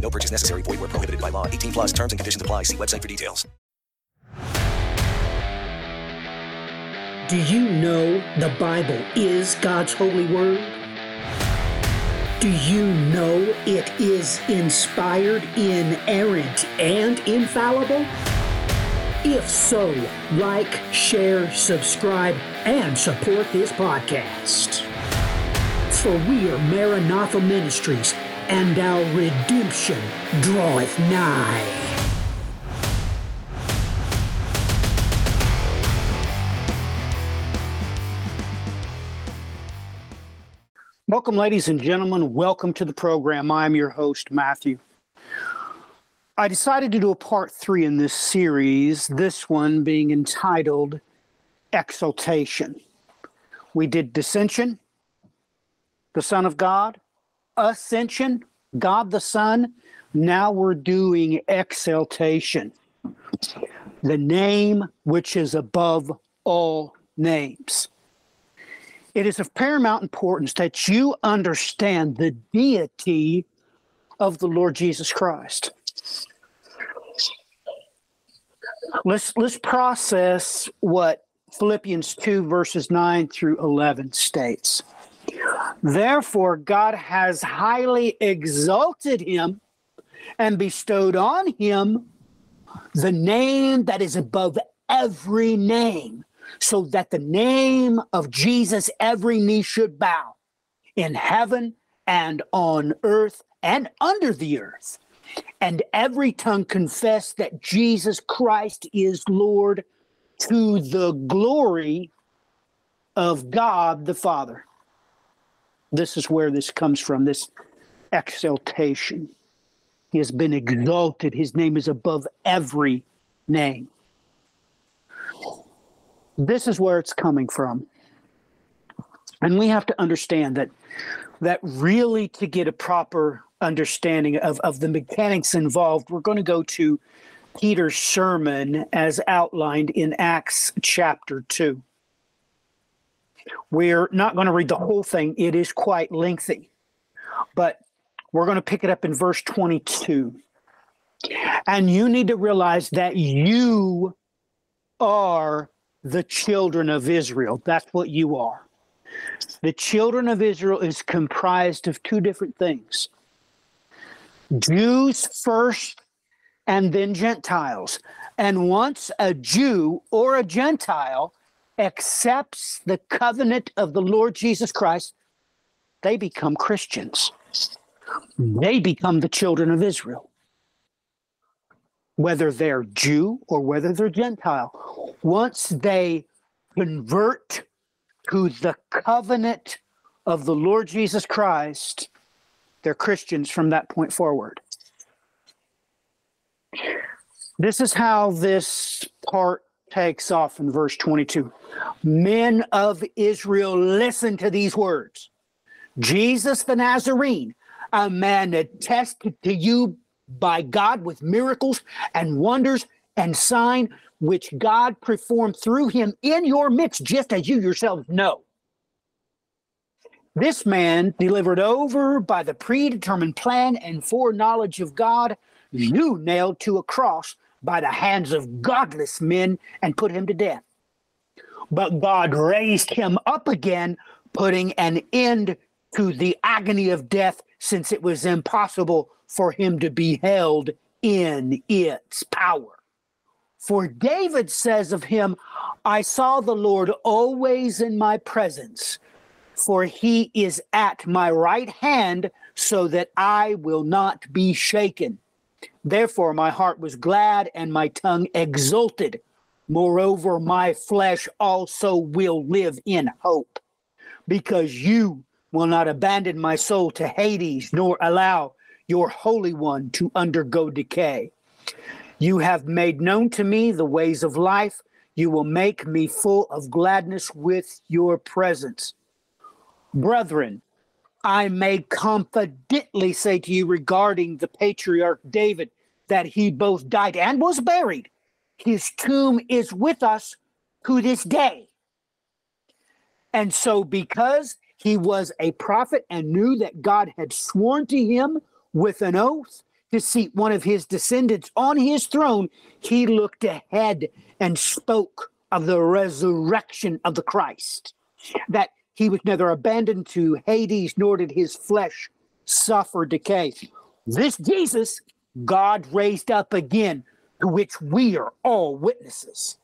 No purchase necessary. Void where prohibited by law. 18 plus terms and conditions apply. See website for details. Do you know the Bible is God's holy word? Do you know it is inspired, inerrant, and infallible? If so, like, share, subscribe, and support this podcast. For we are Maranatha Ministries, and our redemption draweth nigh. Welcome, ladies and gentlemen. Welcome to the program. I'm your host, Matthew. I decided to do a part three in this series, this one being entitled Exaltation. We did Dissension, the Son of God, Ascension, God the Son. Now we're doing Exaltation, the name which is above all names. It is of paramount importance that you understand the deity of the Lord Jesus Christ. Let's let's process what Philippians 2 verses 9 through 11 states. Therefore God has highly exalted him and bestowed on him the name that is above every name so that the name of Jesus every knee should bow in heaven and on earth and under the earth, and every tongue confess that Jesus Christ is Lord to the glory of God the Father. This is where this comes from this exaltation. He has been exalted, his name is above every name. This is where it's coming from. And we have to understand that that really to get a proper understanding of, of the mechanics involved, we're going to go to Peter's sermon as outlined in Acts chapter 2. We're not going to read the whole thing, it is quite lengthy, but we're going to pick it up in verse 22. And you need to realize that you are the children of Israel. That's what you are. The children of Israel is comprised of two different things Jews first, and then Gentiles. And once a Jew or a Gentile accepts the covenant of the Lord Jesus Christ, they become Christians. They become the children of Israel whether they're Jew or whether they're Gentile. Once they convert to the covenant of the Lord Jesus Christ, they're Christians from that point forward. This is how this part takes off in verse 22. Men of Israel, listen to these words Jesus the Nazarene, a man attested to you by God with miracles and wonders and sign which God performed through him in your midst, just as you yourselves know. This man, delivered over by the predetermined plan and foreknowledge of God, you nailed to a cross by the hands of godless men and put him to death. But God raised him up again, putting an end to the agony of death, since it was impossible for him to be held in its power. For David says of him, I saw the Lord always in my presence, for he is at my right hand, so that I will not be shaken. Therefore, my heart was glad and my tongue exulted. Moreover, my flesh also will live in hope, because you will not abandon my soul to Hades, nor allow your Holy One to undergo decay. You have made known to me the ways of life. You will make me full of gladness with your presence. Brethren, I may confidently say to you regarding the patriarch David that he both died and was buried. His tomb is with us to this day. And so, because he was a prophet and knew that God had sworn to him with an oath to seat one of his descendants on his throne, he looked ahead and spoke of the resurrection of the Christ, that he was neither abandoned to Hades nor did his flesh suffer decay. This Jesus, God raised up again, to which we are all witnesses.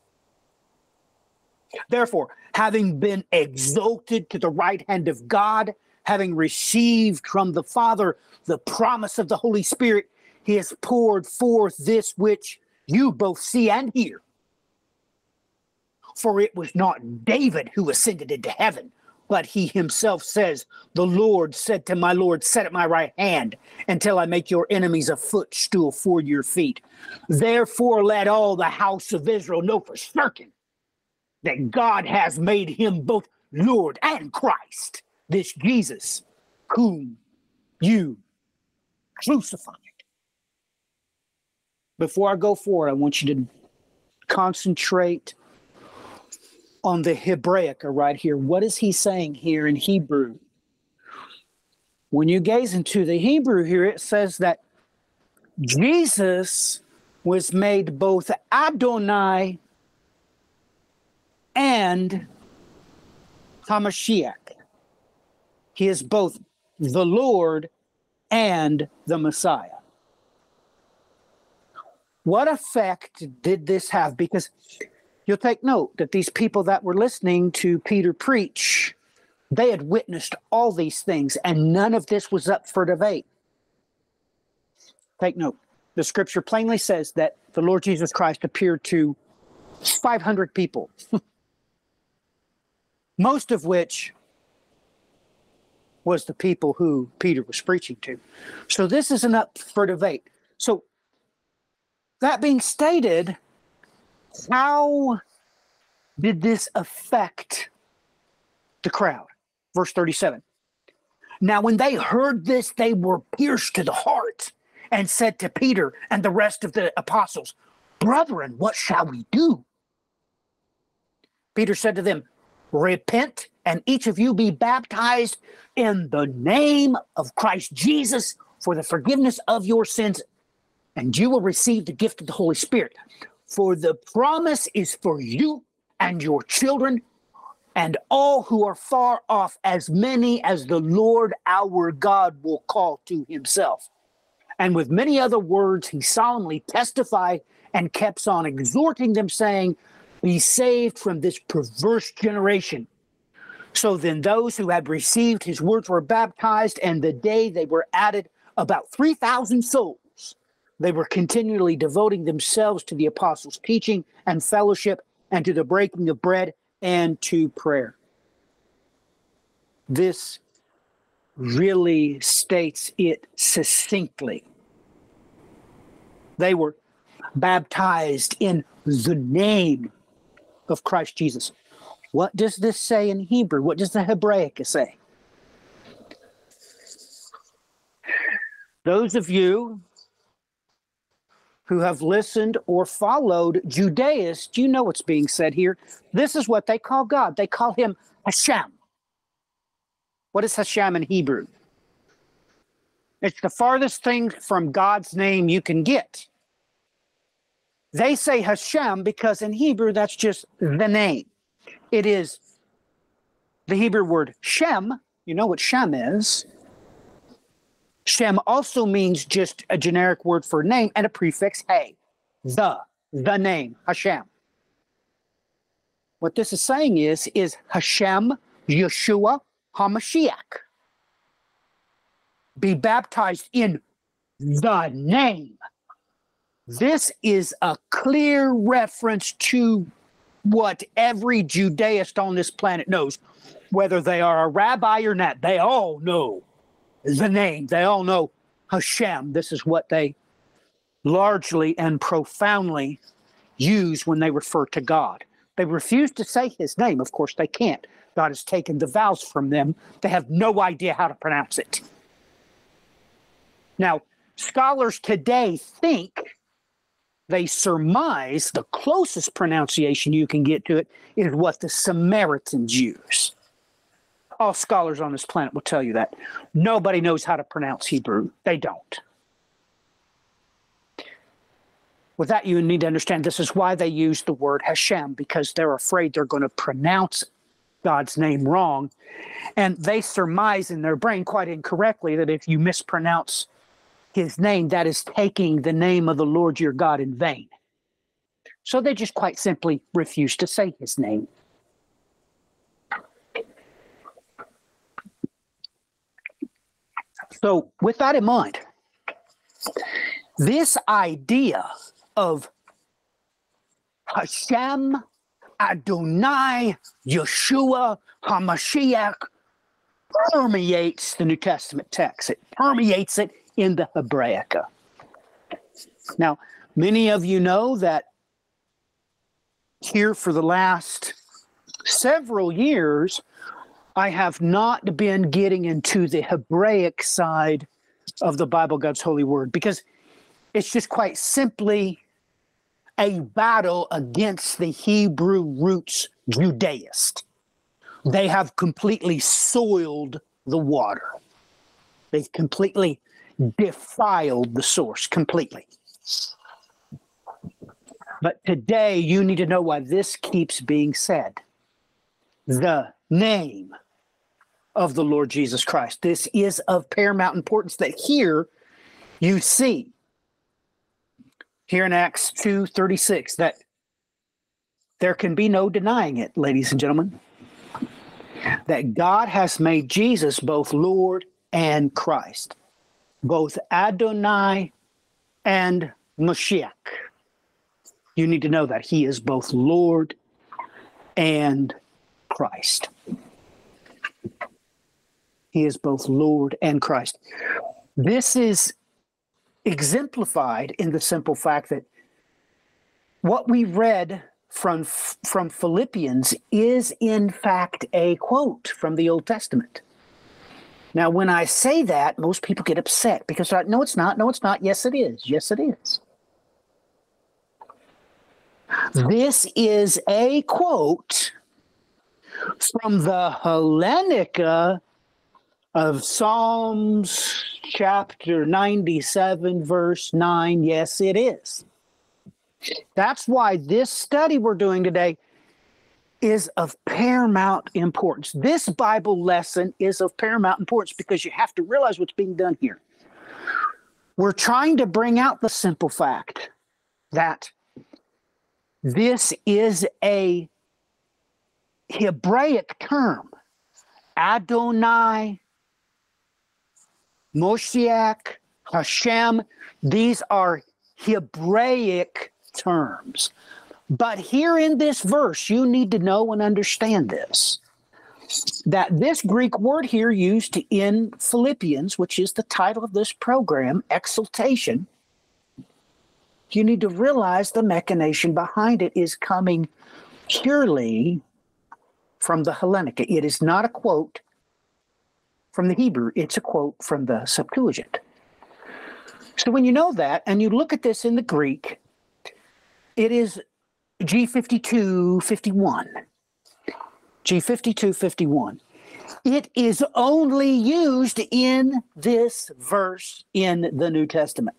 Therefore, having been exalted to the right hand of God, having received from the Father the promise of the Holy Spirit, he has poured forth this which you both see and hear. For it was not David who ascended into heaven, but he himself says, The Lord said to my Lord, Set at my right hand until I make your enemies a footstool for your feet. Therefore, let all the house of Israel know for certain that God has made him both Lord and Christ, this Jesus, whom you crucified. Before I go forward, I want you to concentrate on the Hebraic right here. What is he saying here in Hebrew? When you gaze into the Hebrew here, it says that Jesus was made both Adonai and Hamashiach. He is both the Lord and the Messiah. What effect did this have? Because you'll take note that these people that were listening to Peter preach, they had witnessed all these things, and none of this was up for debate. Take note. The scripture plainly says that the Lord Jesus Christ appeared to 500 people, most of which was the people who Peter was preaching to. So this isn't up for debate. So that being stated, how did this affect the crowd? Verse 37. Now, when they heard this, they were pierced to the heart and said to Peter and the rest of the apostles, Brethren, what shall we do? Peter said to them, Repent and each of you be baptized in the name of Christ Jesus for the forgiveness of your sins, and you will receive the gift of the Holy Spirit. For the promise is for you and your children and all who are far off, as many as the Lord our God will call to himself. And with many other words, he solemnly testified and kept on exhorting them, saying, Be saved from this perverse generation. So then those who had received his words were baptized, and the day they were added about 3,000 souls. They were continually devoting themselves to the apostles' teaching and fellowship, and to the breaking of bread and to prayer. This really states it succinctly. They were baptized in the name of Christ Jesus. What does this say in Hebrew? What does the Hebraic say? Those of you who have listened or followed Judaists, you know what's being said here. This is what they call God. They call him Hashem. What is Hashem in Hebrew? It's the farthest thing from God's name you can get. They say Hashem because in Hebrew that's just the name. It is the Hebrew word Shem. You know what Shem is. Shem also means just a generic word for name and a prefix hey, the the name, Hashem. What this is saying is, is Hashem, Yeshua, HaMashiach. Be baptized in the name. This is a clear reference to what every Judaist on this planet knows, whether they are a rabbi or not. They all know the name. They all know Hashem. This is what they largely and profoundly use when they refer to God. They refuse to say his name. Of course, they can't. God has taken the vows from them. They have no idea how to pronounce it. Now, scholars today think they surmise the closest pronunciation you can get to it is what the Samaritans use. All scholars on this planet will tell you that. Nobody knows how to pronounce Hebrew. They don't. With that, you need to understand this is why they use the word Hashem, because they're afraid they're going to pronounce God's name wrong. And they surmise in their brain quite incorrectly that if you mispronounce his name, that is taking the name of the Lord your God in vain. So they just quite simply refuse to say his name. So, with that in mind, this idea of Hashem, Adonai, Yeshua, HaMashiach permeates the New Testament text. It permeates it in the Hebraica. Now, many of you know that here for the last several years, I have not been getting into the Hebraic side of the Bible, God's holy word, because it's just quite simply a battle against the Hebrew roots Judaist. They have completely soiled the water. They've completely defiled the source completely. But today, you need to know why this keeps being said. The name of the Lord Jesus Christ. This is of paramount importance that here you see, here in Acts 2 36, that there can be no denying it, ladies and gentlemen, that God has made Jesus both Lord and Christ both Adonai and Mashiach. You need to know that he is both Lord and Christ. He is both Lord and Christ. This is exemplified in the simple fact that what we read from from Philippians is in fact a quote from the Old Testament. Now, when I say that, most people get upset because they're like, no, it's not. No, it's not. Yes, it is. Yes, it is. This is a quote from the Hellenica of Psalms chapter 97, verse 9. Yes, it is. That's why this study we're doing today is of paramount importance. This Bible lesson is of paramount importance because you have to realize what's being done here. We're trying to bring out the simple fact that this is a Hebraic term. Adonai, Moshiach, Hashem, these are Hebraic terms. But here in this verse, you need to know and understand this that this Greek word here used in Philippians, which is the title of this program, exaltation, you need to realize the machination behind it is coming purely from the Hellenica. It is not a quote from the Hebrew, it's a quote from the Septuagint. So when you know that and you look at this in the Greek, it is G5251. G5251. It is only used in this verse in the New Testament.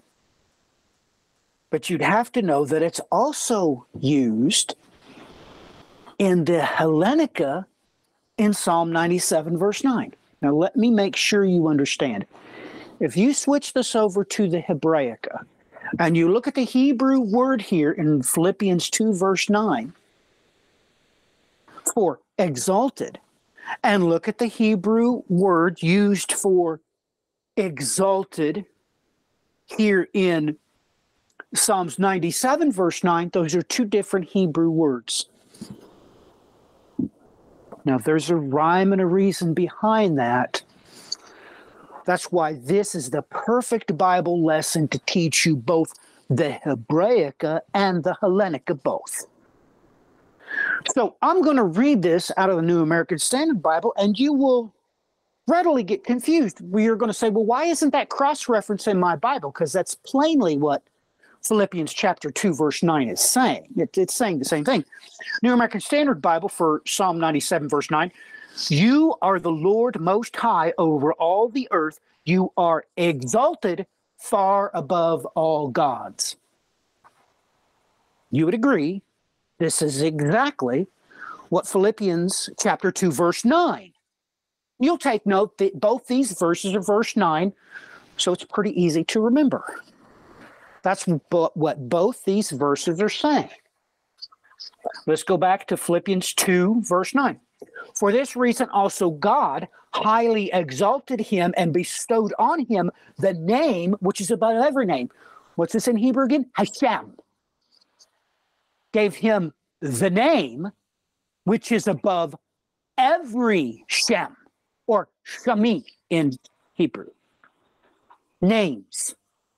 But you'd have to know that it's also used in the Hellenica in Psalm 97, verse 9. Now, let me make sure you understand. If you switch this over to the Hebraica, and you look at the Hebrew word here in Philippians 2, verse 9, for exalted, and look at the Hebrew word used for exalted here in Psalms 97, verse 9, those are two different Hebrew words. Now, there's a rhyme and a reason behind that. That's why this is the perfect Bible lesson to teach you both the Hebraica and the Hellenica both. So I'm going to read this out of the New American Standard Bible, and you will readily get confused. You're going to say, well, why isn't that cross reference in my Bible? Because that's plainly what Philippians chapter 2, verse 9 is saying. It, it's saying the same thing. New American Standard Bible for Psalm 97, verse 9 You are the Lord most high over all the earth. You are exalted far above all gods. You would agree, this is exactly what Philippians chapter 2, verse 9. You'll take note that both these verses are verse 9, so it's pretty easy to remember. That's what both these verses are saying. Let's go back to Philippians 2, verse 9. For this reason, also God highly exalted him and bestowed on him the name which is above every name. What's this in Hebrew again? Hashem. Gave him the name which is above every Shem or Shami in Hebrew. Names.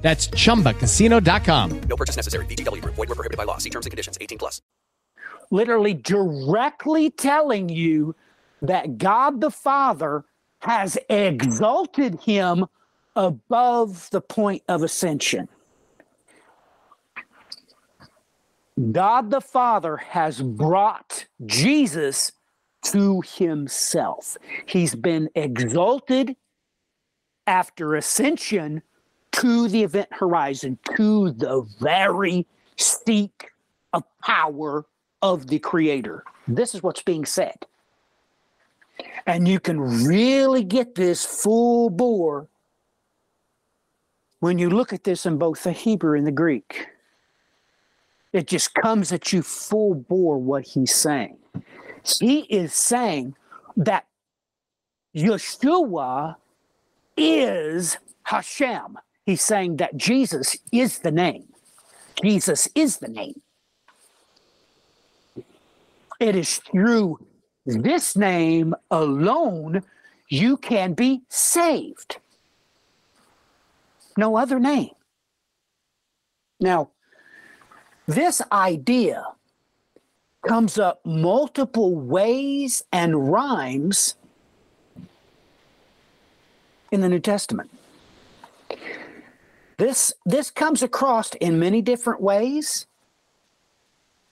That's ChumbaCasino.com. No purchase necessary. VGW. Void were prohibited by law. See terms and conditions. 18 plus. Literally directly telling you that God the Father has exalted him above the point of ascension. God the Father has brought Jesus to himself. He's been exalted after ascension to the event horizon, to the very seat of power of the creator. This is what's being said. And you can really get this full bore when you look at this in both the Hebrew and the Greek. It just comes at you full bore what he's saying. He is saying that Yeshua is Hashem. He's saying that Jesus is the name. Jesus is the name. It is through this name alone you can be saved. No other name. Now, this idea comes up multiple ways and rhymes in the New Testament. This this comes across in many different ways.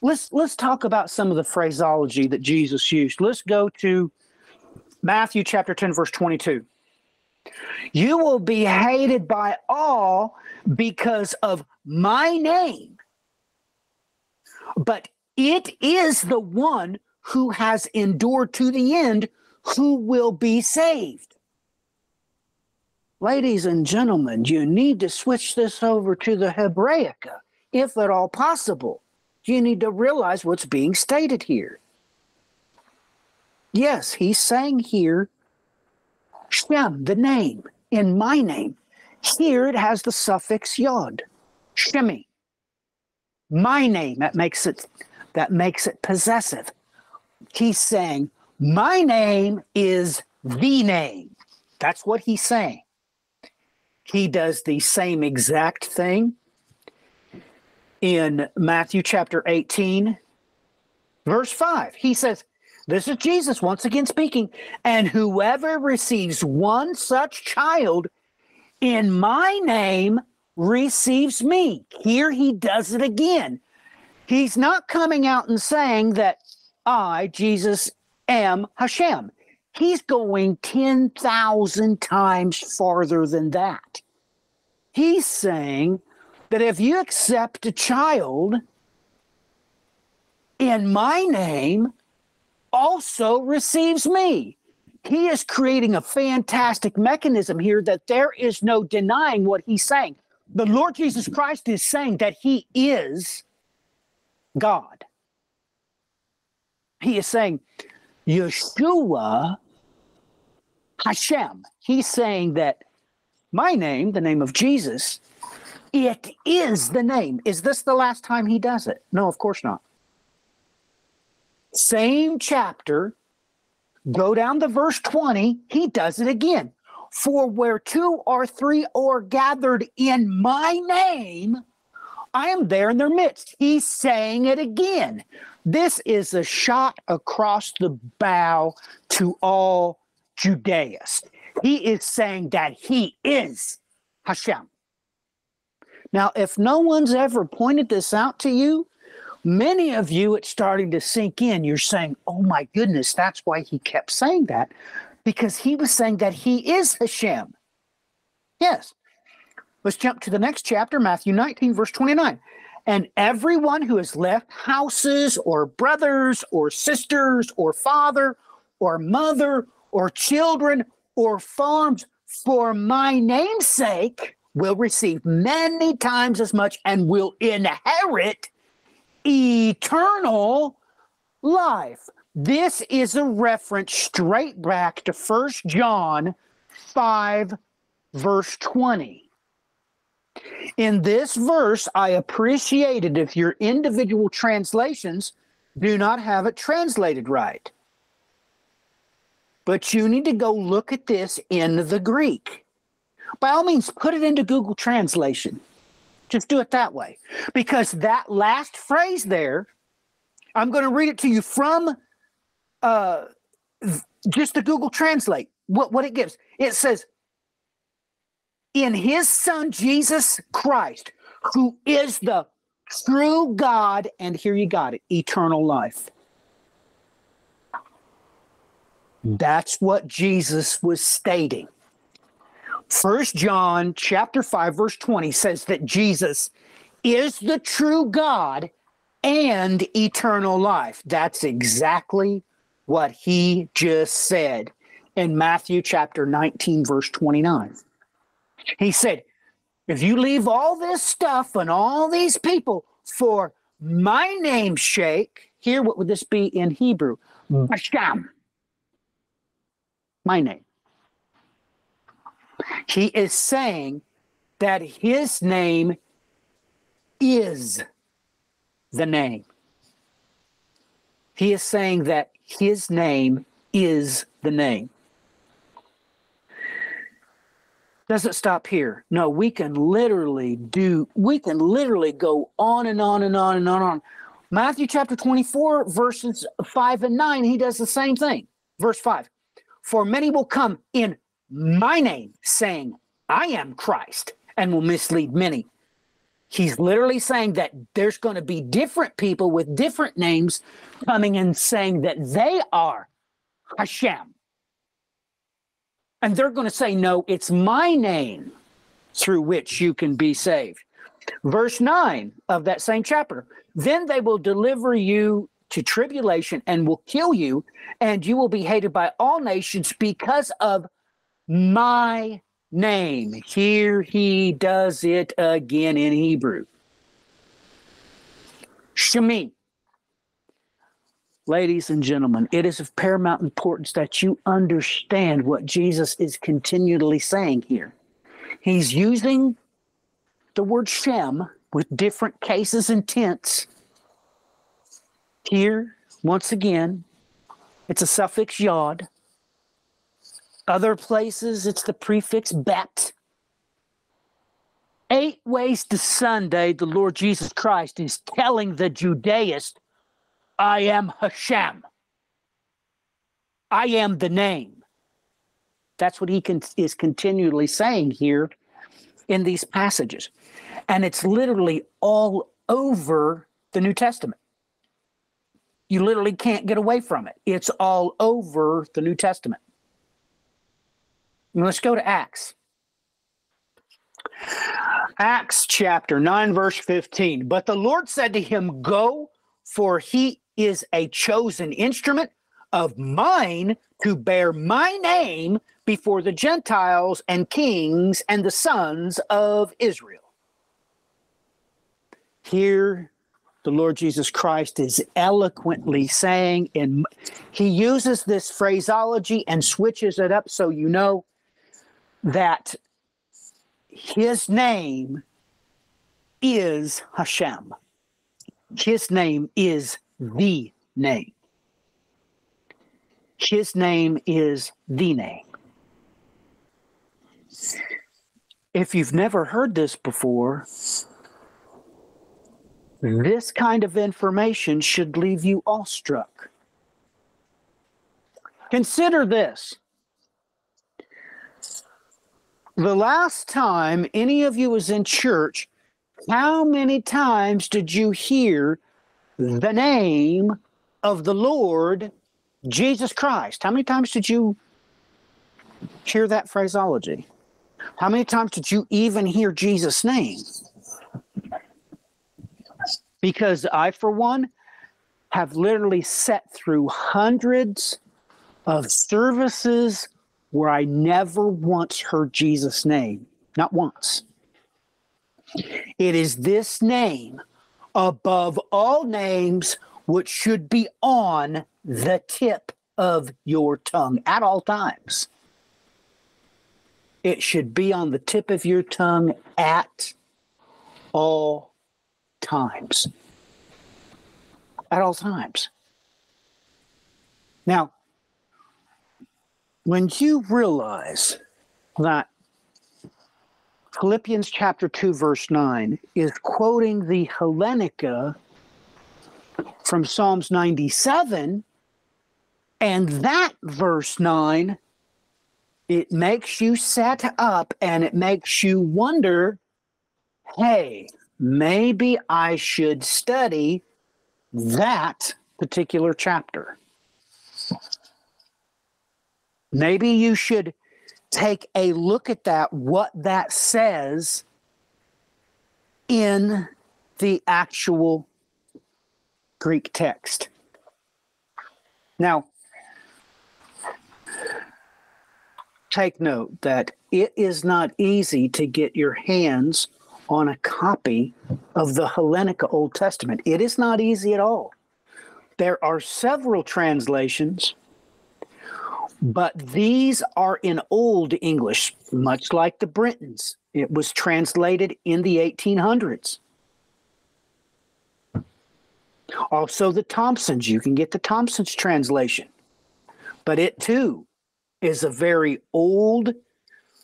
Let's let's talk about some of the phraseology that Jesus used. Let's go to Matthew chapter 10 verse 22. You will be hated by all because of my name. But it is the one who has endured to the end who will be saved. Ladies and gentlemen, you need to switch this over to the Hebraica, if at all possible. You need to realize what's being stated here. Yes, he's saying here, Shem, the name, in my name. Here it has the suffix yod, Shemi. My name, that makes it that makes it possessive. He's saying, My name is the name. That's what he's saying he does the same exact thing in Matthew chapter 18, verse 5. He says, This is Jesus once again speaking, and whoever receives one such child in my name receives me. Here he does it again. He's not coming out and saying that I, Jesus, am Hashem. He's going 10,000 times farther than that. He's saying that if you accept a child in my name, also receives me. He is creating a fantastic mechanism here that there is no denying what he's saying. The Lord Jesus Christ is saying that he is God. He is saying, Yeshua Hashem. He's saying that my name, the name of Jesus, it is the name. Is this the last time he does it? No, of course not. Same chapter, go down to verse 20, he does it again. For where two or three are gathered in my name, I am there in their midst. He's saying it again. This is a shot across the bow to all Judaists. He is saying that he is Hashem. Now, if no one's ever pointed this out to you, many of you it's starting to sink in. You're saying, oh my goodness, that's why he kept saying that, because he was saying that he is Hashem. Yes. Let's jump to the next chapter, Matthew 19, verse 29. And everyone who has left houses or brothers or sisters or father or mother or children or farms for my name's sake will receive many times as much and will inherit eternal life. This is a reference straight back to First John 5, verse 20. In this verse, I appreciated if your individual translations do not have it translated right. But you need to go look at this in the Greek. By all means, put it into Google Translation. Just do it that way. Because that last phrase there, I'm going to read it to you from uh, just the Google Translate, what, what it gives. It says, in his son Jesus Christ, who is the true God, and here you got it, eternal life. That's what Jesus was stating. First John chapter 5 verse 20 says that Jesus is the true God and eternal life. That's exactly what he just said in Matthew chapter 19 verse 29. He said, if you leave all this stuff and all these people for my name's sake, here what would this be in Hebrew? Mm. Basham my name. He is saying that his name is the name. He is saying that his name is the name. Doesn't stop here. No, we can literally do, we can literally go on and on and on and on and on. Matthew chapter 24, verses 5 and 9, he does the same thing. Verse 5 for many will come in my name, saying, I am Christ, and will mislead many. He's literally saying that there's going to be different people with different names coming and saying that they are Hashem. And they're going to say, No, it's my name through which you can be saved. Verse 9 of that same chapter then they will deliver you to tribulation and will kill you, and you will be hated by all nations because of my name. Here he does it again in Hebrew. Shemi. Ladies and gentlemen, it is of paramount importance that you understand what Jesus is continually saying here. He's using the word Shem with different cases and tense here, once again, it's a suffix yod. Other places, it's the prefix bet. Eight ways to Sunday, the Lord Jesus Christ is telling the Judaist, I am Hashem. I am the name. That's what he con- is continually saying here in these passages. And it's literally all over the New Testament. You literally can't get away from it. It's all over the New Testament. let's go to Acts. Acts chapter 9, verse 15. But the Lord said to him, Go, for he is a chosen instrument of mine to bear my name before the Gentiles and kings and the sons of Israel. Here, the Lord Jesus Christ is eloquently saying, and he uses this phraseology and switches it up so you know that his name is Hashem. His name is the name. His name is the name. If you've never heard this before, this kind of information should leave you awestruck. Consider this. The last time any of you was in church, how many times did you hear the name of the Lord Jesus Christ? How many times did you hear that phraseology? How many times did you even hear Jesus' name? Because I, for one, have literally sat through hundreds of services where I never once heard Jesus' name, not once. It is this name above all names which should be on the tip of your tongue at all times. It should be on the tip of your tongue at all times. At all times. Now, when you realize that Philippians chapter 2, verse 9 is quoting the Hellenica from Psalms 97, and that verse 9 it makes you set up and it makes you wonder hey, maybe I should study that particular chapter. Maybe you should take a look at that, what that says in the actual Greek text. Now, take note that it is not easy to get your hands on a copy of the Hellenica Old Testament. It is not easy at all. There are several translations, but these are in Old English, much like the Brenton's. It was translated in the 1800s. Also, the Thomsons, you can get the Thomson's translation, but it too is a very old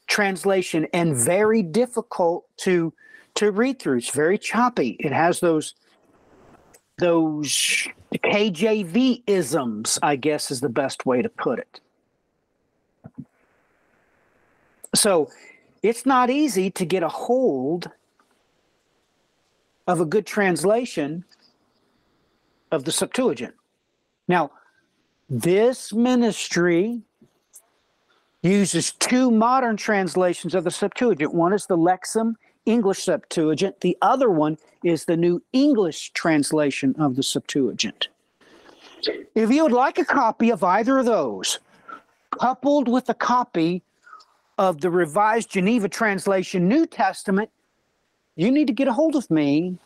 translation and very difficult to to read through. It's very choppy. It has those those KJV isms, I guess is the best way to put it. So it's not easy to get a hold of a good translation of the Septuagint. Now, this ministry uses two modern translations of the Septuagint. One is the Lexham English Septuagint, the other one is the New English translation of the Septuagint. If you would like a copy of either of those, coupled with a copy of the Revised Geneva Translation New Testament, you need to get a hold of me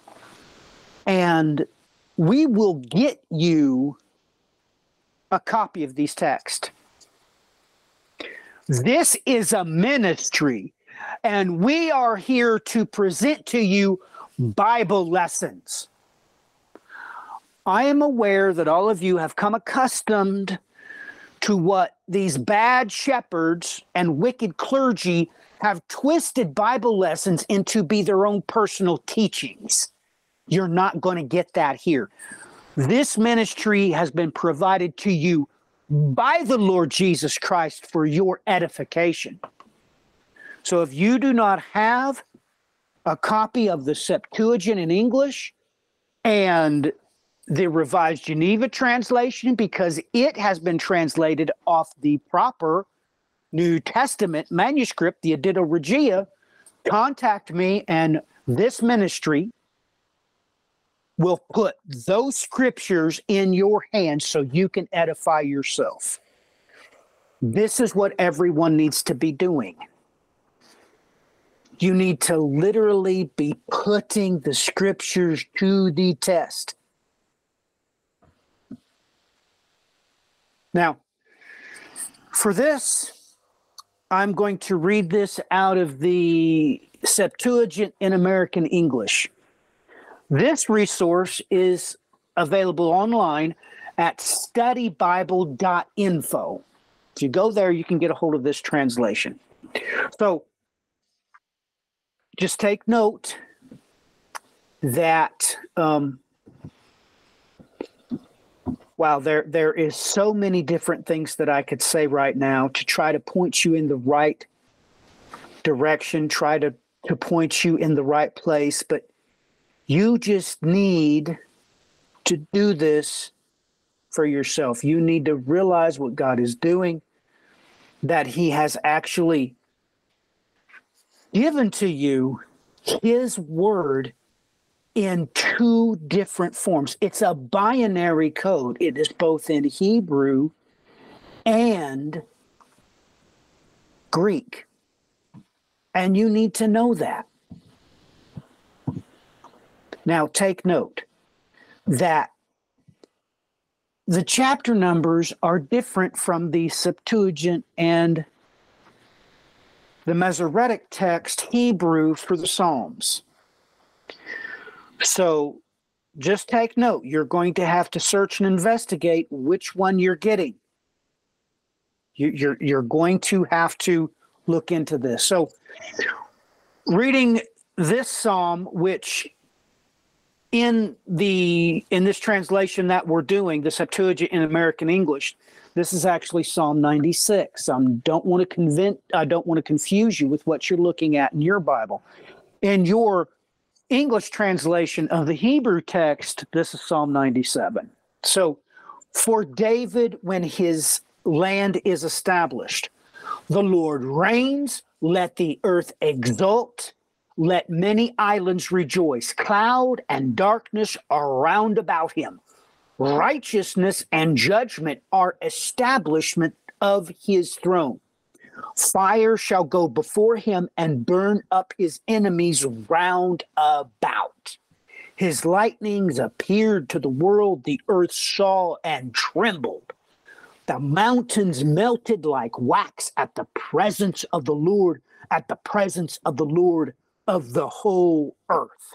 and we will get you a copy of these texts. This is a ministry, and we are here to present to you Bible lessons. I am aware that all of you have come accustomed to what these bad shepherds and wicked clergy have twisted Bible lessons into be their own personal teachings. You're not going to get that here. This ministry has been provided to you by the Lord Jesus Christ for your edification. So if you do not have a copy of the Septuagint in English and the Revised Geneva translation, because it has been translated off the proper New Testament manuscript, the Editio Regia, contact me and this ministry will put those scriptures in your hands so you can edify yourself. This is what everyone needs to be doing. You need to literally be putting the scriptures to the test. Now, for this, I'm going to read this out of the Septuagint in American English. This resource is available online at studybible.info. If you go there, you can get a hold of this translation. So just take note that um, wow, there there is so many different things that I could say right now to try to point you in the right direction, try to to point you in the right place, but you just need to do this for yourself. You need to realize what God is doing, that He has actually given to you His word in two different forms. It's a binary code, it is both in Hebrew and Greek. And you need to know that. Now, take note that the chapter numbers are different from the Septuagint and the Masoretic text Hebrew for the Psalms. So just take note, you're going to have to search and investigate which one you're getting. You, you're, you're going to have to look into this. So, reading this psalm, which in the in this translation that we're doing, the Septuagint in American English, this is actually Psalm 96. I don't want to convince I don't want to confuse you with what you're looking at in your Bible. In your English translation of the Hebrew text, this is Psalm 97. So, for David, when his land is established, the Lord reigns, let the earth exult, let many islands rejoice. Cloud and darkness are round about him. Righteousness and judgment are establishment of his throne. Fire shall go before him and burn up his enemies round about. His lightnings appeared to the world, the earth saw and trembled. The mountains melted like wax at the presence of the Lord, at the presence of the Lord of the whole earth.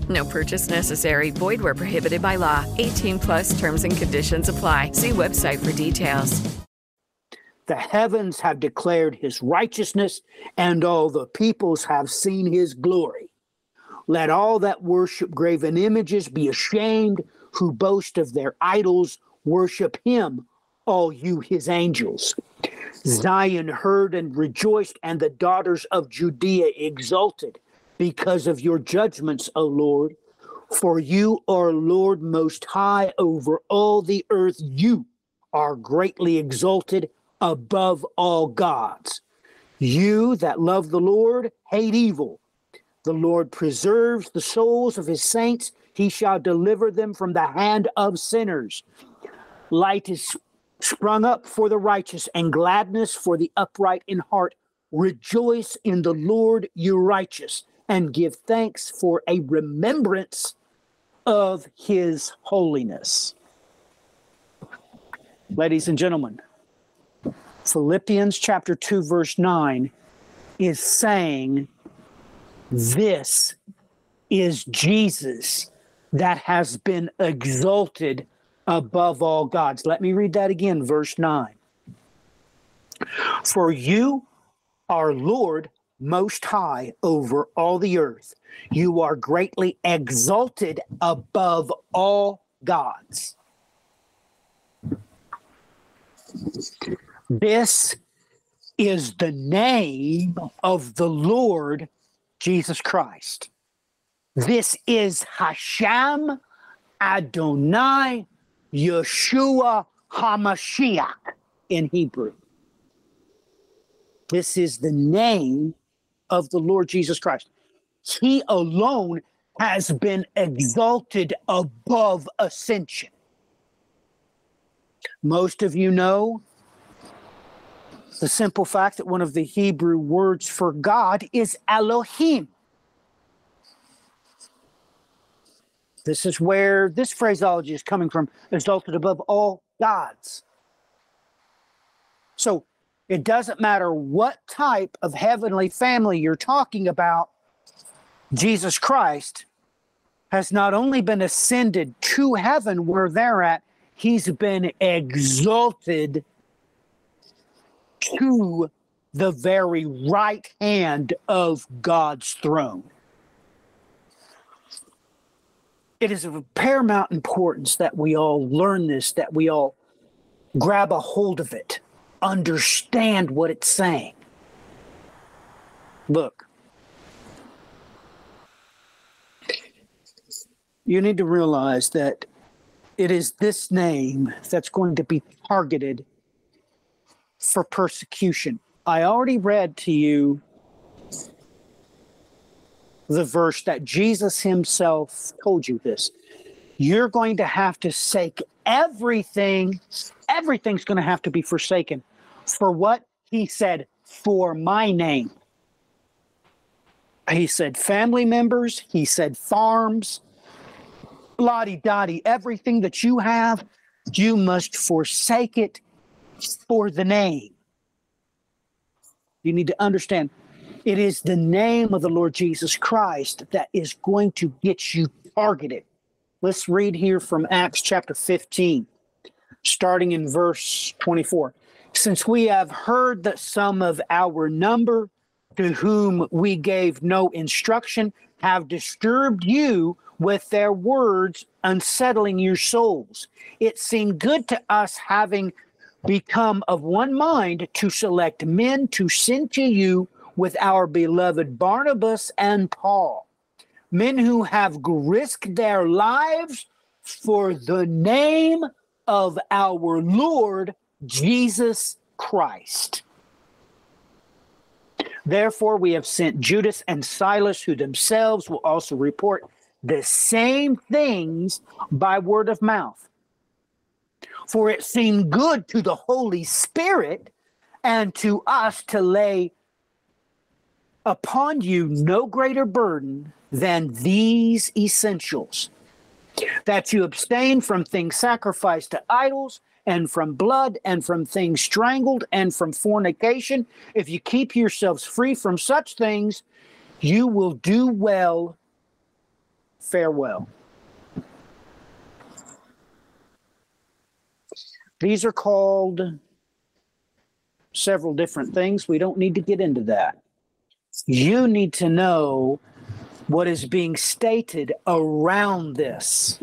No purchase necessary. Void where prohibited by law. 18 plus terms and conditions apply. See website for details. The heavens have declared his righteousness, and all the peoples have seen his glory. Let all that worship graven images be ashamed, who boast of their idols, worship him, all you his angels. Zion heard and rejoiced, and the daughters of Judea exulted because of your judgments, O Lord. For you are Lord most high over all the earth. You are greatly exalted above all gods. You that love the Lord hate evil. The Lord preserves the souls of his saints. He shall deliver them from the hand of sinners. Light is sprung up for the righteous and gladness for the upright in heart. Rejoice in the Lord, you righteous, and give thanks for a remembrance of his holiness. Ladies and gentlemen, Philippians chapter 2, verse 9 is saying, This is Jesus that has been exalted above all gods. Let me read that again, verse 9. For you are Lord most high over all the earth. You are greatly exalted above all gods. This is the name of the Lord Jesus Christ. This is Hashem Adonai Yeshua HaMashiach in Hebrew. This is the name of the Lord Jesus Christ. He alone has been exalted above ascension. Most of you know the simple fact that one of the Hebrew words for God is Elohim. This is where this phraseology is coming from, exalted above all gods. So it doesn't matter what type of heavenly family you're talking about, Jesus Christ has not only been ascended to heaven where they're at, he's been exalted to the very right hand of God's throne. It is of paramount importance that we all learn this, that we all grab a hold of it, understand what it's saying. Look, you need to realize that it is this name that's going to be targeted for persecution. I already read to you the verse that Jesus himself told you this. You're going to have to sake everything, everything's going to have to be forsaken for what he said, for my name. He said family members, he said farms, lottie dottie, everything that you have, you must forsake it for the name. You need to understand it is the name of the Lord Jesus Christ that is going to get you targeted. Let's read here from Acts chapter 15, starting in verse 24. Since we have heard that some of our number, to whom we gave no instruction, have disturbed you with their words, unsettling your souls. It seemed good to us, having become of one mind, to select men to send to you with our beloved Barnabas and Paul, men who have risked their lives for the name of our Lord Jesus Christ. Therefore, we have sent Judas and Silas, who themselves will also report the same things by word of mouth. For it seemed good to the Holy Spirit and to us to lay upon you no greater burden than these essentials that you abstain from things sacrificed to idols and from blood and from things strangled and from fornication. If you keep yourselves free from such things, you will do well. Farewell. These are called several different things. We don't need to get into that. You need to know what is being stated around this.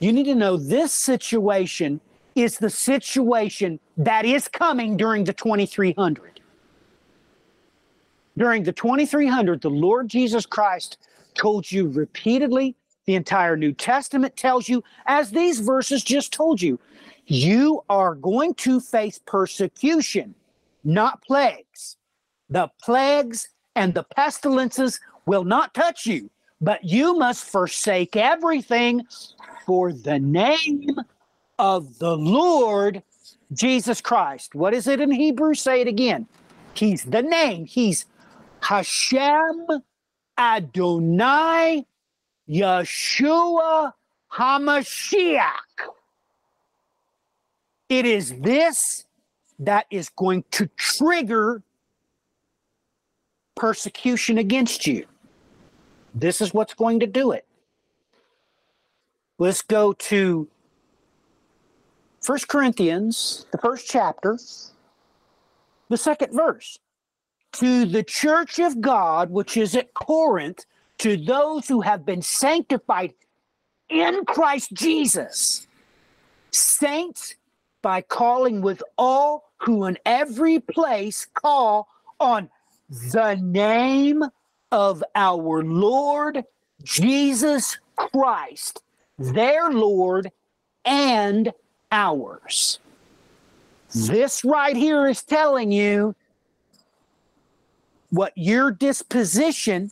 You need to know this situation is the situation that is coming during the 2300. During the 2300, the Lord Jesus Christ told you repeatedly, the entire New Testament tells you, as these verses just told you, you are going to face persecution, not plagues. The plagues and the pestilences will not touch you, but you must forsake everything for the name of the Lord Jesus Christ. What is it in Hebrew? Say it again. He's the name. He's Hashem Adonai Yeshua HaMashiach. It is this that is going to trigger persecution against you. This is what's going to do it. Let's go to First Corinthians, the first chapter, the second verse. To the church of God, which is at Corinth, to those who have been sanctified in Christ Jesus, saints by calling with all who in every place call on the name of our Lord Jesus Christ, their Lord and ours. This right here is telling you what your disposition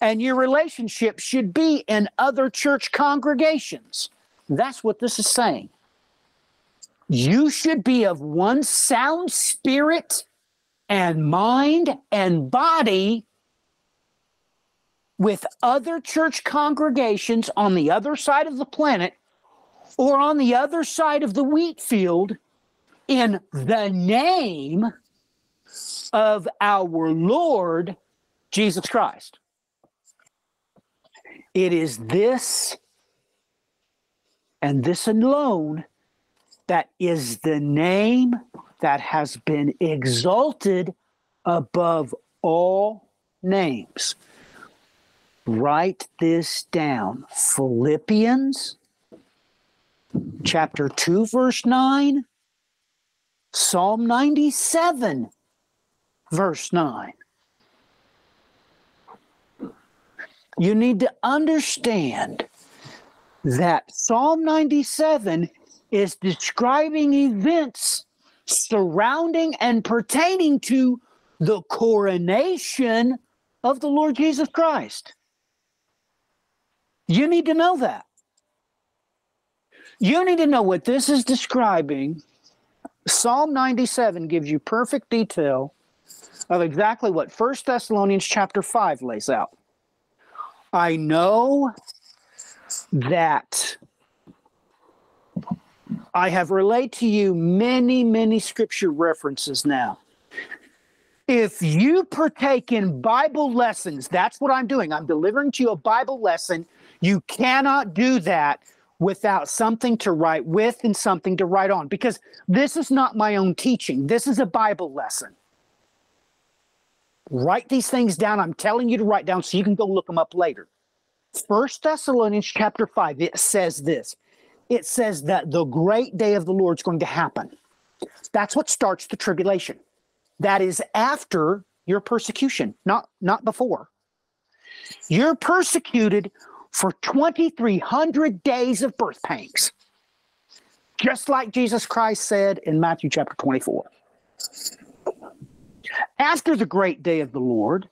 and your relationship should be in other church congregations. That's what this is saying. You should be of one sound spirit and mind and body with other church congregations on the other side of the planet or on the other side of the wheat field in the name of our Lord Jesus Christ. It is this and this alone that is the name that has been exalted above all names. Write this down Philippians chapter 2, verse 9, Psalm 97, verse 9. You need to understand that Psalm 97 is describing events surrounding and pertaining to the coronation of the Lord Jesus Christ. You need to know that. You need to know what this is describing. Psalm 97 gives you perfect detail of exactly what First Thessalonians chapter 5 lays out. I know that I have relayed to you many, many scripture references now. If you partake in Bible lessons, that's what I'm doing. I'm delivering to you a Bible lesson. You cannot do that without something to write with and something to write on because this is not my own teaching. This is a Bible lesson. Write these things down. I'm telling you to write down so you can go look them up later. First Thessalonians chapter 5, it says this. It says that the great day of the Lord is going to happen. That's what starts the tribulation. That is after your persecution, not, not before. You're persecuted for 2,300 days of birth pangs, just like Jesus Christ said in Matthew chapter 24. After the great day of the Lord,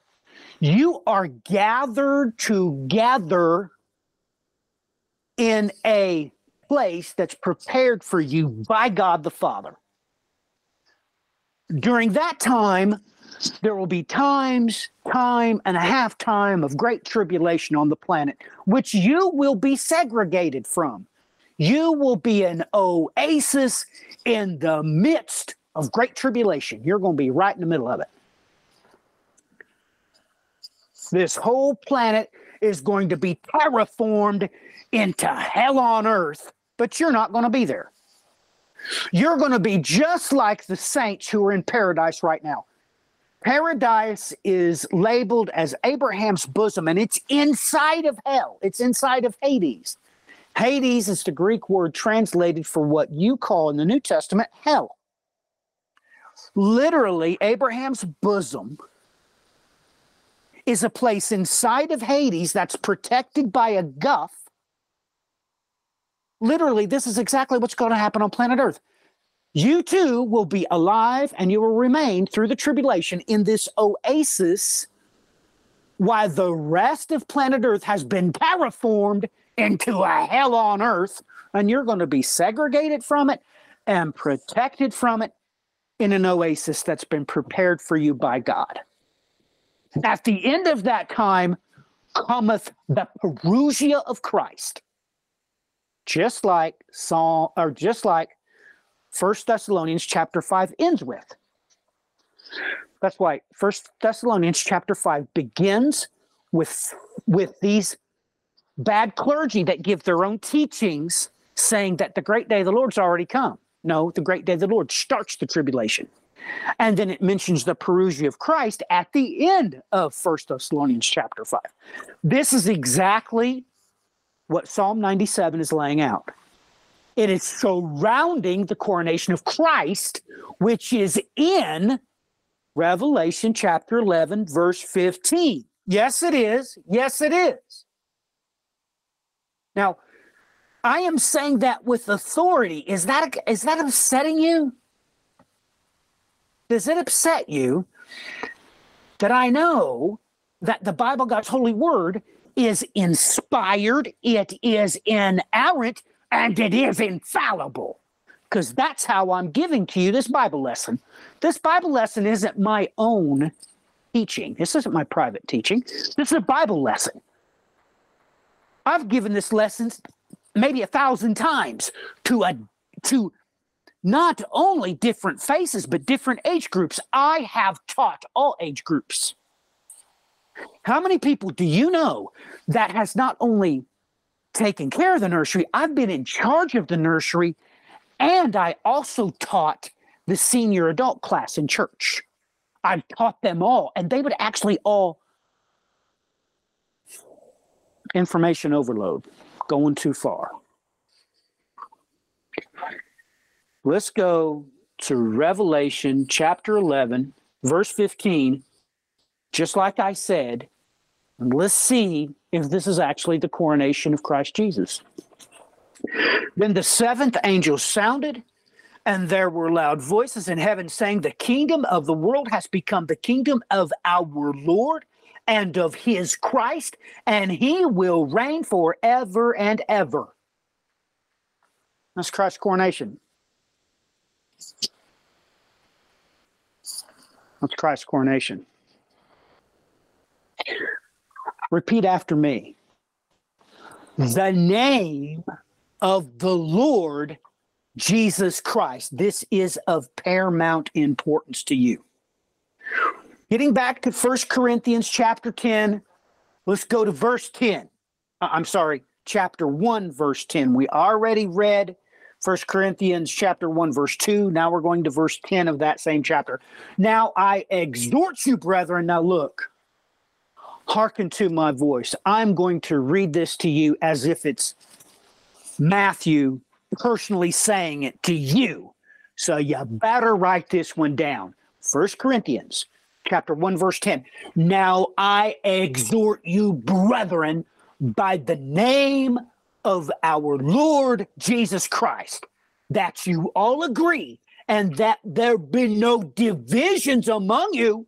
you are gathered together in a place that's prepared for you by God the Father. During that time, there will be times, time and a half time of great tribulation on the planet, which you will be segregated from. You will be an oasis in the midst of great tribulation. You're going to be right in the middle of it. This whole planet is going to be terraformed into hell on earth, but you're not going to be there. You're going to be just like the saints who are in paradise right now. Paradise is labeled as Abraham's bosom, and it's inside of hell. It's inside of Hades. Hades is the Greek word translated for what you call in the New Testament hell. Literally, Abraham's bosom is a place inside of Hades that's protected by a guff. Literally, this is exactly what's going to happen on planet Earth. You too will be alive and you will remain through the tribulation in this oasis while the rest of planet Earth has been terraformed into a hell on earth. And you're going to be segregated from it and protected from it in an oasis that's been prepared for you by God. At the end of that time cometh the parousia of Christ. Just like Psalm, or just like First Thessalonians chapter 5 ends with. That's why First Thessalonians chapter 5 begins with, with these bad clergy that give their own teachings saying that the great day of the Lord's already come. No, the great day of the Lord starts the tribulation. And then it mentions the parousia of Christ at the end of First Thessalonians chapter 5. This is exactly what Psalm 97 is laying out. It is surrounding the coronation of Christ, which is in Revelation chapter 11, verse 15. Yes, it is. Yes, it is. Now, I am saying that with authority. Is that is that upsetting you? Does it upset you that I know that the Bible, God's holy word, is inspired, it is inerrant, and it is infallible? Because that's how I'm giving to you this Bible lesson. This Bible lesson isn't my own teaching. This isn't my private teaching. This is a Bible lesson. I've given this lesson maybe a thousand times to a to not only different faces, but different age groups. I have taught all age groups. How many people do you know that has not only taken care of the nursery, I've been in charge of the nursery, and I also taught the senior adult class in church. I've taught them all, and they would actually all information overload, going too far. Let's go to Revelation chapter 11, verse 15, just like I said, and let's see if this is actually the coronation of Christ Jesus. Then the seventh angel sounded, and there were loud voices in heaven saying, The kingdom of the world has become the kingdom of our Lord and of his Christ, and he will reign forever and ever. That's Christ's coronation. That's Christ's coronation. Repeat after me. The name of the Lord Jesus Christ. This is of paramount importance to you. Getting back to First Corinthians chapter 10, let's go to verse 10. Uh, I'm sorry, chapter 1, verse 10. We already read First Corinthians chapter 1 verse 2. Now we're going to verse 10 of that same chapter. Now I exhort you brethren, now look. Hearken to my voice. I'm going to read this to you as if it's Matthew personally saying it to you. So you better write this one down. First Corinthians chapter 1 verse 10. Now I exhort you brethren by the name of our Lord Jesus Christ, that you all agree and that there be no divisions among you,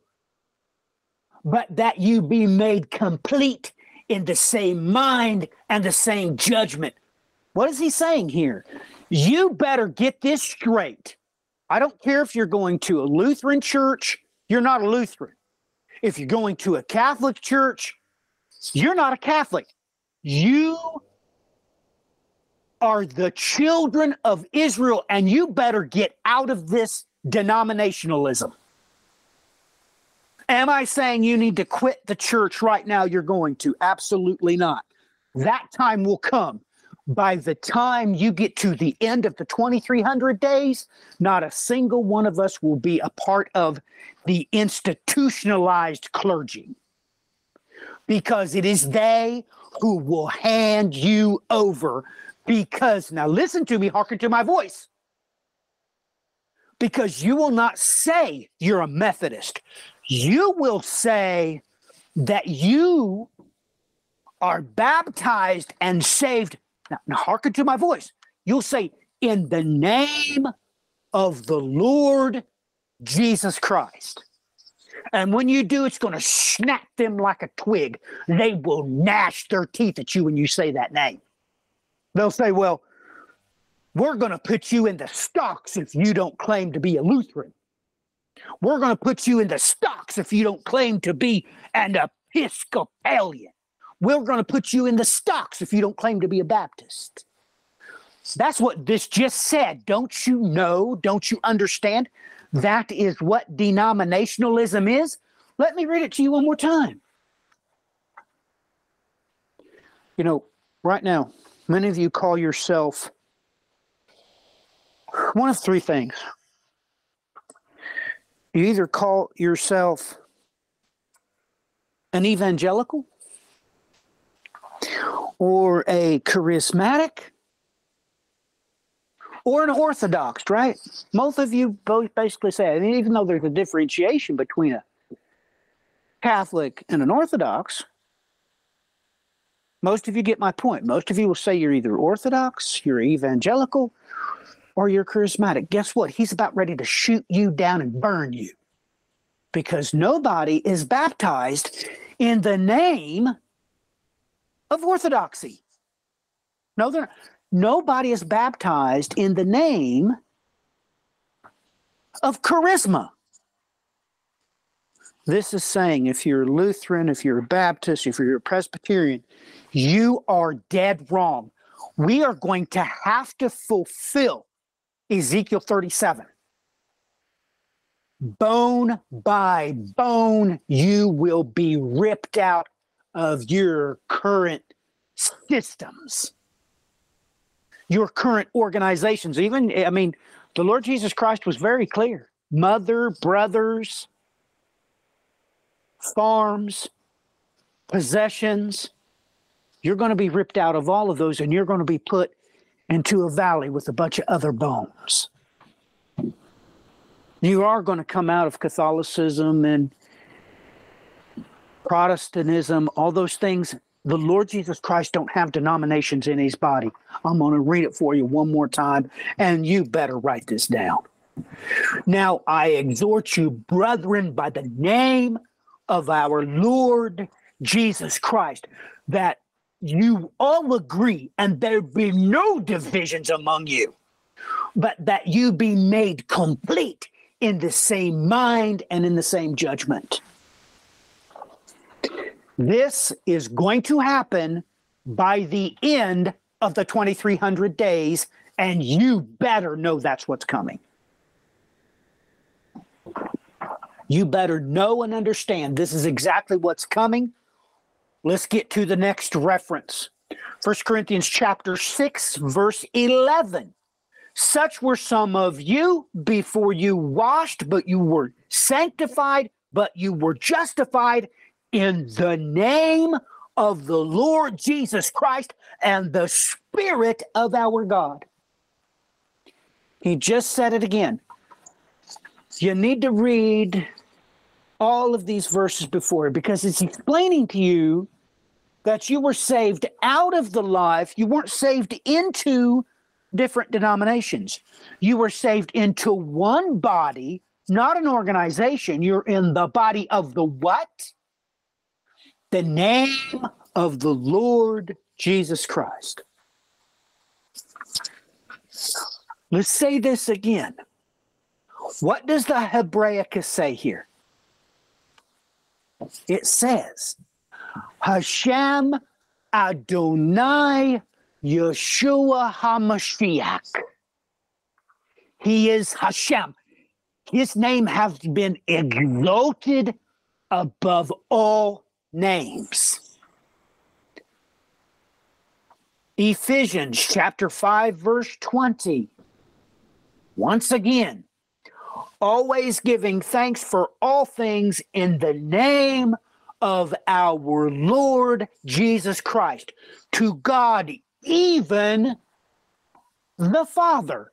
but that you be made complete in the same mind and the same judgment. What is he saying here? You better get this straight. I don't care if you're going to a Lutheran church, you're not a Lutheran. If you're going to a Catholic church, you're not a Catholic. You are the children of Israel, and you better get out of this denominationalism. Am I saying you need to quit the church right now? You're going to. Absolutely not. That time will come. By the time you get to the end of the 2300 days, not a single one of us will be a part of the institutionalized clergy because it is they who will hand you over because, now listen to me, hearken to my voice. Because you will not say you're a Methodist. You will say that you are baptized and saved. Now, now hearken to my voice. You'll say, in the name of the Lord Jesus Christ. And when you do, it's going to snap them like a twig. They will gnash their teeth at you when you say that name. They'll say, well, we're going to put you in the stocks if you don't claim to be a Lutheran. We're going to put you in the stocks if you don't claim to be an Episcopalian. We're going to put you in the stocks if you don't claim to be a Baptist. That's what this just said. Don't you know? Don't you understand? That is what denominationalism is. Let me read it to you one more time. You know, right now, Many of you call yourself One of three things. You either call yourself an evangelical or a charismatic or an orthodox, right? Most of you both basically say, I mean, even though there's a differentiation between a Catholic and an Orthodox, most of you get my point. Most of you will say you're either Orthodox, you're evangelical, or you're charismatic. Guess what? He's about ready to shoot you down and burn you because nobody is baptized in the name of orthodoxy. No, they're nobody is baptized in the name of charisma. This is saying if you're Lutheran, if you're a Baptist, if you're a Presbyterian, you are dead wrong. We are going to have to fulfill Ezekiel 37. Bone by bone, you will be ripped out of your current systems, your current organizations. Even, I mean, the Lord Jesus Christ was very clear mother, brothers, farms, possessions. You're going to be ripped out of all of those and you're going to be put into a valley with a bunch of other bones. You are going to come out of Catholicism and Protestantism, all those things. The Lord Jesus Christ don't have denominations in his body. I'm going to read it for you one more time, and you better write this down. Now I exhort you, brethren, by the name of our Lord Jesus Christ, that you all agree and there be no divisions among you, but that you be made complete in the same mind and in the same judgment. This is going to happen by the end of the 2300 days, and you better know that's what's coming. You better know and understand this is exactly what's coming. Let's get to the next reference. 1 Corinthians chapter 6 verse 11. Such were some of you before you washed, but you were sanctified, but you were justified in the name of the Lord Jesus Christ and the Spirit of our God. He just said it again. You need to read all of these verses before because it's explaining to you that you were saved out of the life, you weren't saved into different denominations. You were saved into one body, not an organization. You're in the body of the what? The name of the Lord Jesus Christ. Let's say this again. What does the Hebraicus say here? It says, Hashem Adonai Yeshua HaMashiach. He is Hashem. His name has been exalted above all names. Ephesians chapter 5, verse 20. Once again, always giving thanks for all things in the name of our Lord Jesus Christ, to God, even the Father.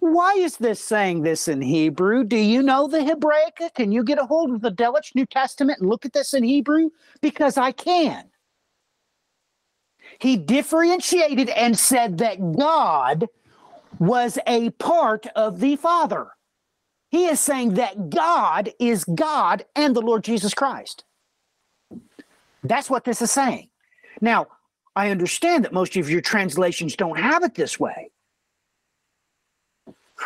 Why is this saying this in Hebrew? Do you know the Hebraica? Can you get a hold of the Delitzsch New Testament and look at this in Hebrew? Because I can. He differentiated and said that God was a part of the Father. He is saying that God is God and the Lord Jesus Christ. That's what this is saying. Now, I understand that most of your translations don't have it this way.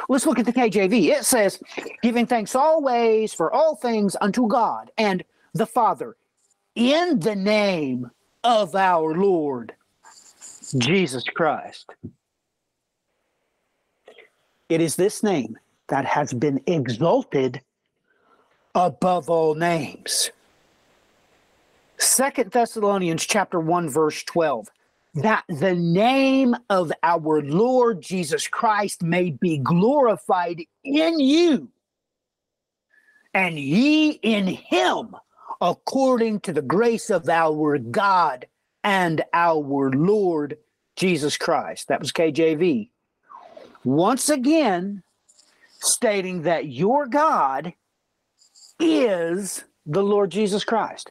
Let's look at the KJV. It says, giving thanks always for all things unto God and the Father in the name of our Lord Jesus Christ. It is this name that has been exalted above all names. Second Thessalonians chapter 1 verse 12. that the name of our Lord Jesus Christ may be glorified in you, and ye in him, according to the grace of our God and our Lord Jesus Christ. That was KJV. Once again, stating that your God is the Lord Jesus Christ.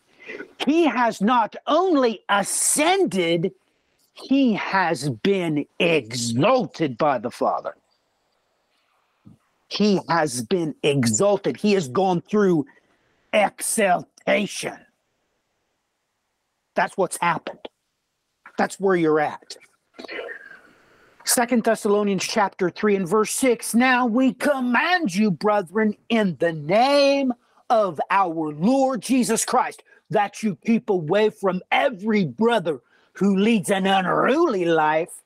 He has not only ascended, he has been exalted by the Father. He has been exalted. He has gone through exaltation. That's what's happened. That's where you're at. Second Thessalonians chapter 3 and verse 6. Now we command you, brethren, in the name of our Lord Jesus Christ, that you keep away from every brother who leads an unruly life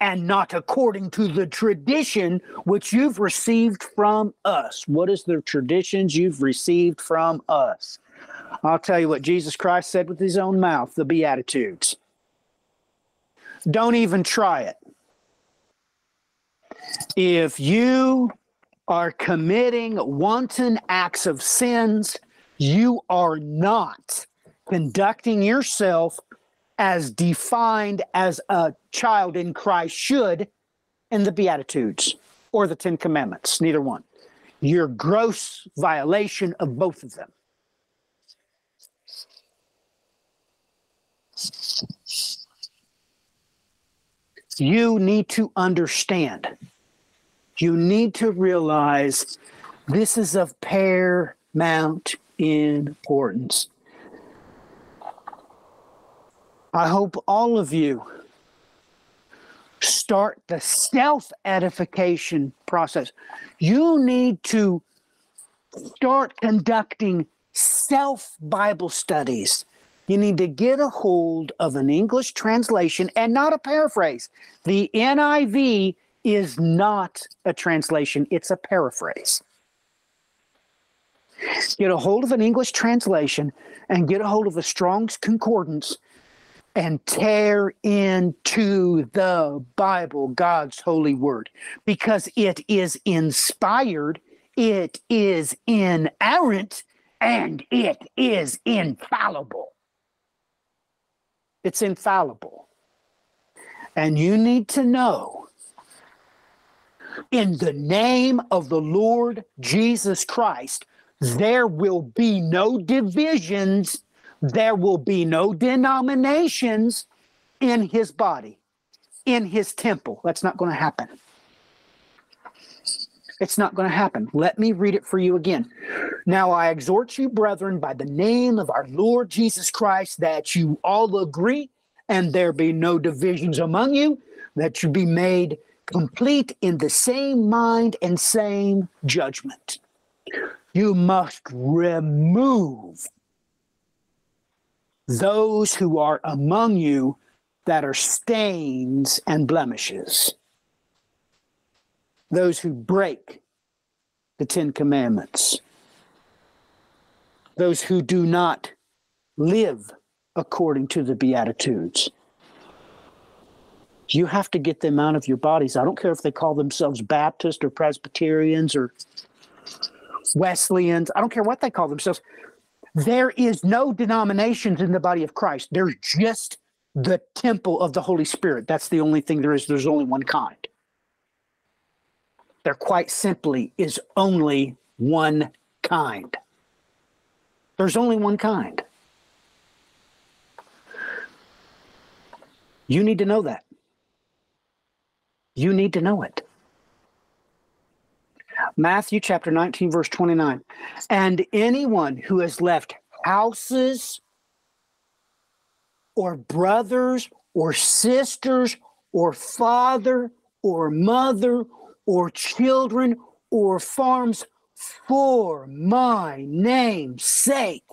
and not according to the tradition which you've received from us. What is the traditions you've received from us? I'll tell you what Jesus Christ said with his own mouth the Beatitudes. Don't even try it. If you are committing wanton acts of sins, you are not conducting yourself as defined as a child in Christ should in the Beatitudes or the Ten Commandments, neither one. Your gross violation of both of them. You need to understand. You need to realize this is of paramount importance. I hope all of you start the self edification process. You need to start conducting self Bible studies. You need to get a hold of an English translation and not a paraphrase. The NIV is not a translation, it's a paraphrase. Get a hold of an English translation and get a hold of a Strong's Concordance and tear into the Bible, God's holy word, because it is inspired, it is inerrant, and it is infallible. It's infallible. And you need to know in the name of the Lord Jesus Christ, there will be no divisions there will be no denominations in his body, in his temple. That's not going to happen. It's not going to happen. Let me read it for you again. Now I exhort you, brethren, by the name of our Lord Jesus Christ, that you all agree and there be no divisions among you, that you be made complete in the same mind and same judgment. You must remove those who are among you that are stains and blemishes, those who break the Ten Commandments, those who do not live according to the Beatitudes. You have to get them out of your bodies. I don't care if they call themselves Baptist or Presbyterians or Wesleyans. I don't care what they call themselves. There is no denominations in the body of Christ. There's just the temple of the Holy Spirit. That's the only thing there is. There's only one kind. There quite simply is only one kind. There's only one kind. You need to know that. You need to know it. Matthew chapter 19, verse 29. And anyone who has left houses or brothers or sisters or father or mother or children or farms for my name's sake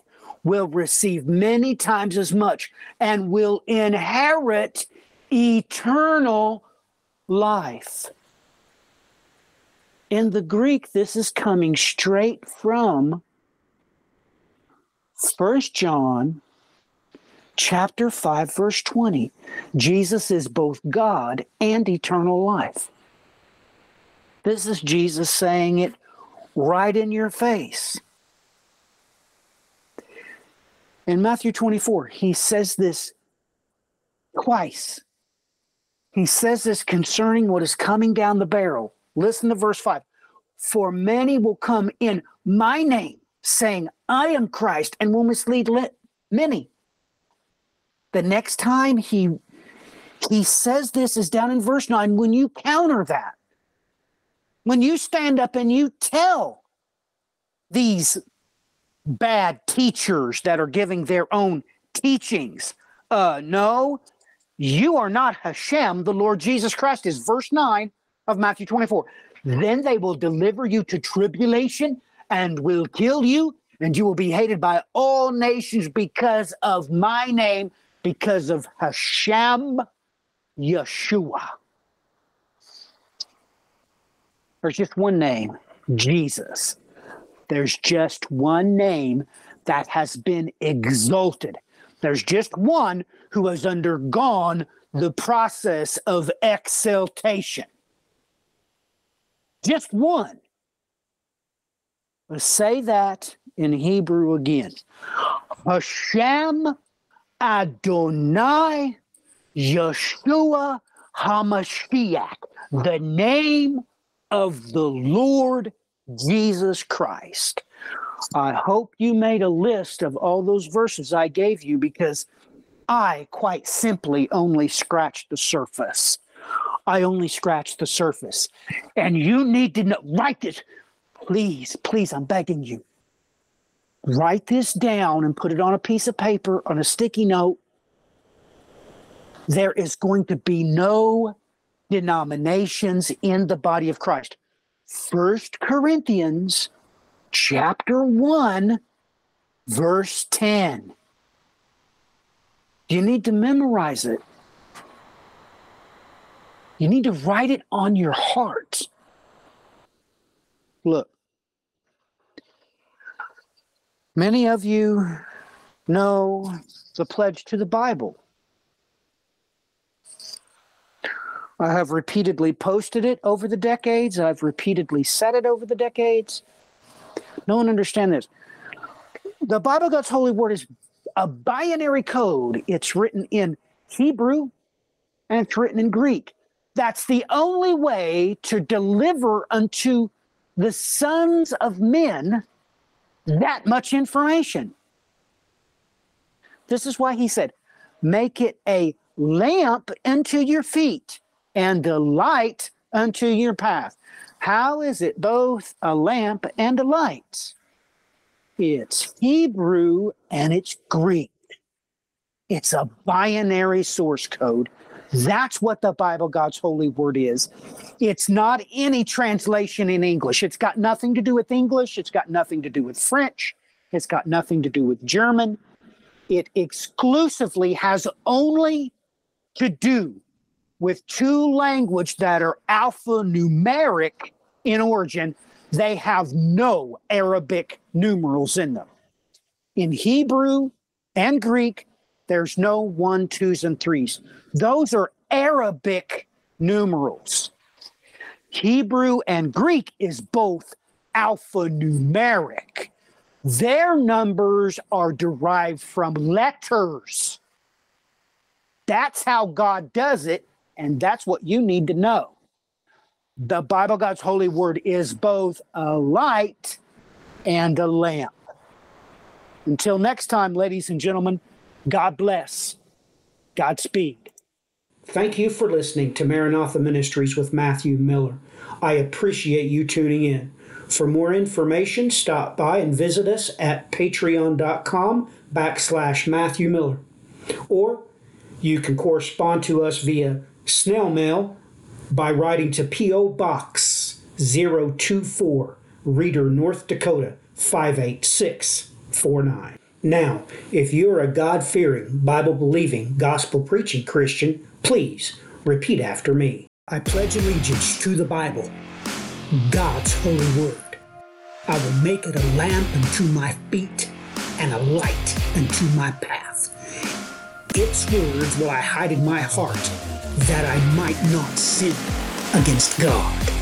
will receive many times as much and will inherit eternal life. In the Greek, this is coming straight from First John chapter 5, verse 20. Jesus is both God and eternal life. This is Jesus saying it right in your face. In Matthew 24, he says this twice. He says this concerning what is coming down the barrel. Listen to verse 5. For many will come in my name, saying, I am Christ, and will mislead many. The next time he he says this is down in verse 9 when you counter that when you stand up and you tell these bad teachers that are giving their own teachings uh no you are not Hashem the Lord Jesus Christ is verse 9 of Matthew 24 then they will deliver you to tribulation and will kill you and you will be hated by all nations because of my name because of Hashem Yeshua. There's just one name, Jesus. There's just one name that has been exalted. There's just one who has undergone the process of exaltation. Just one. Say that in Hebrew again. Hashem Adonai Yeshua HaMashiach, the name of the Lord Jesus Christ. I hope you made a list of all those verses I gave you because I quite simply only scratched the surface. I only scratched the surface. And you need to know, write this. Please, please, I'm begging you write this down and put it on a piece of paper on a sticky note. There is going to be no denominations in the body of Christ. First Corinthians chapter 1 verse 10. You need to memorize it. You need to write it on your heart. Look, Many of you know the pledge to the Bible. I have repeatedly posted it over the decades. I've repeatedly said it over the decades. No one understands this. The Bible, God's holy word, is a binary code. It's written in Hebrew and it's written in Greek. That's the only way to deliver unto the sons of men that much information. This is why he said, make it a lamp unto your feet and a light unto your path. How is it both a lamp and a light? It's Hebrew and it's Greek. It's a binary source code that's what the Bible, God's holy word, is. It's not any translation in English. It's got nothing to do with English. It's got nothing to do with French. It's got nothing to do with German. It exclusively has only to do with two language that are alphanumeric in origin. They have no Arabic numerals in them. In Hebrew and Greek, there's no one, twos, and threes. Those are Arabic numerals. Hebrew and Greek is both alphanumeric. Their numbers are derived from letters. That's how God does it, and that's what you need to know. The Bible, God's holy word, is both a light and a lamp. Until next time, ladies and gentlemen, God bless. Godspeed. Thank you for listening to Maranatha Ministries with Matthew Miller. I appreciate you tuning in. For more information, stop by and visit us at patreon.com backslash Matthew Miller. Or you can correspond to us via snail mail by writing to P.O. Box 024, Reeder, North Dakota 58649. Now, if you're a God fearing, Bible believing, gospel preaching Christian, please repeat after me. I pledge allegiance to the Bible, God's holy word. I will make it a lamp unto my feet and a light unto my path. Its words will I hide in my heart, that I might not sin against God.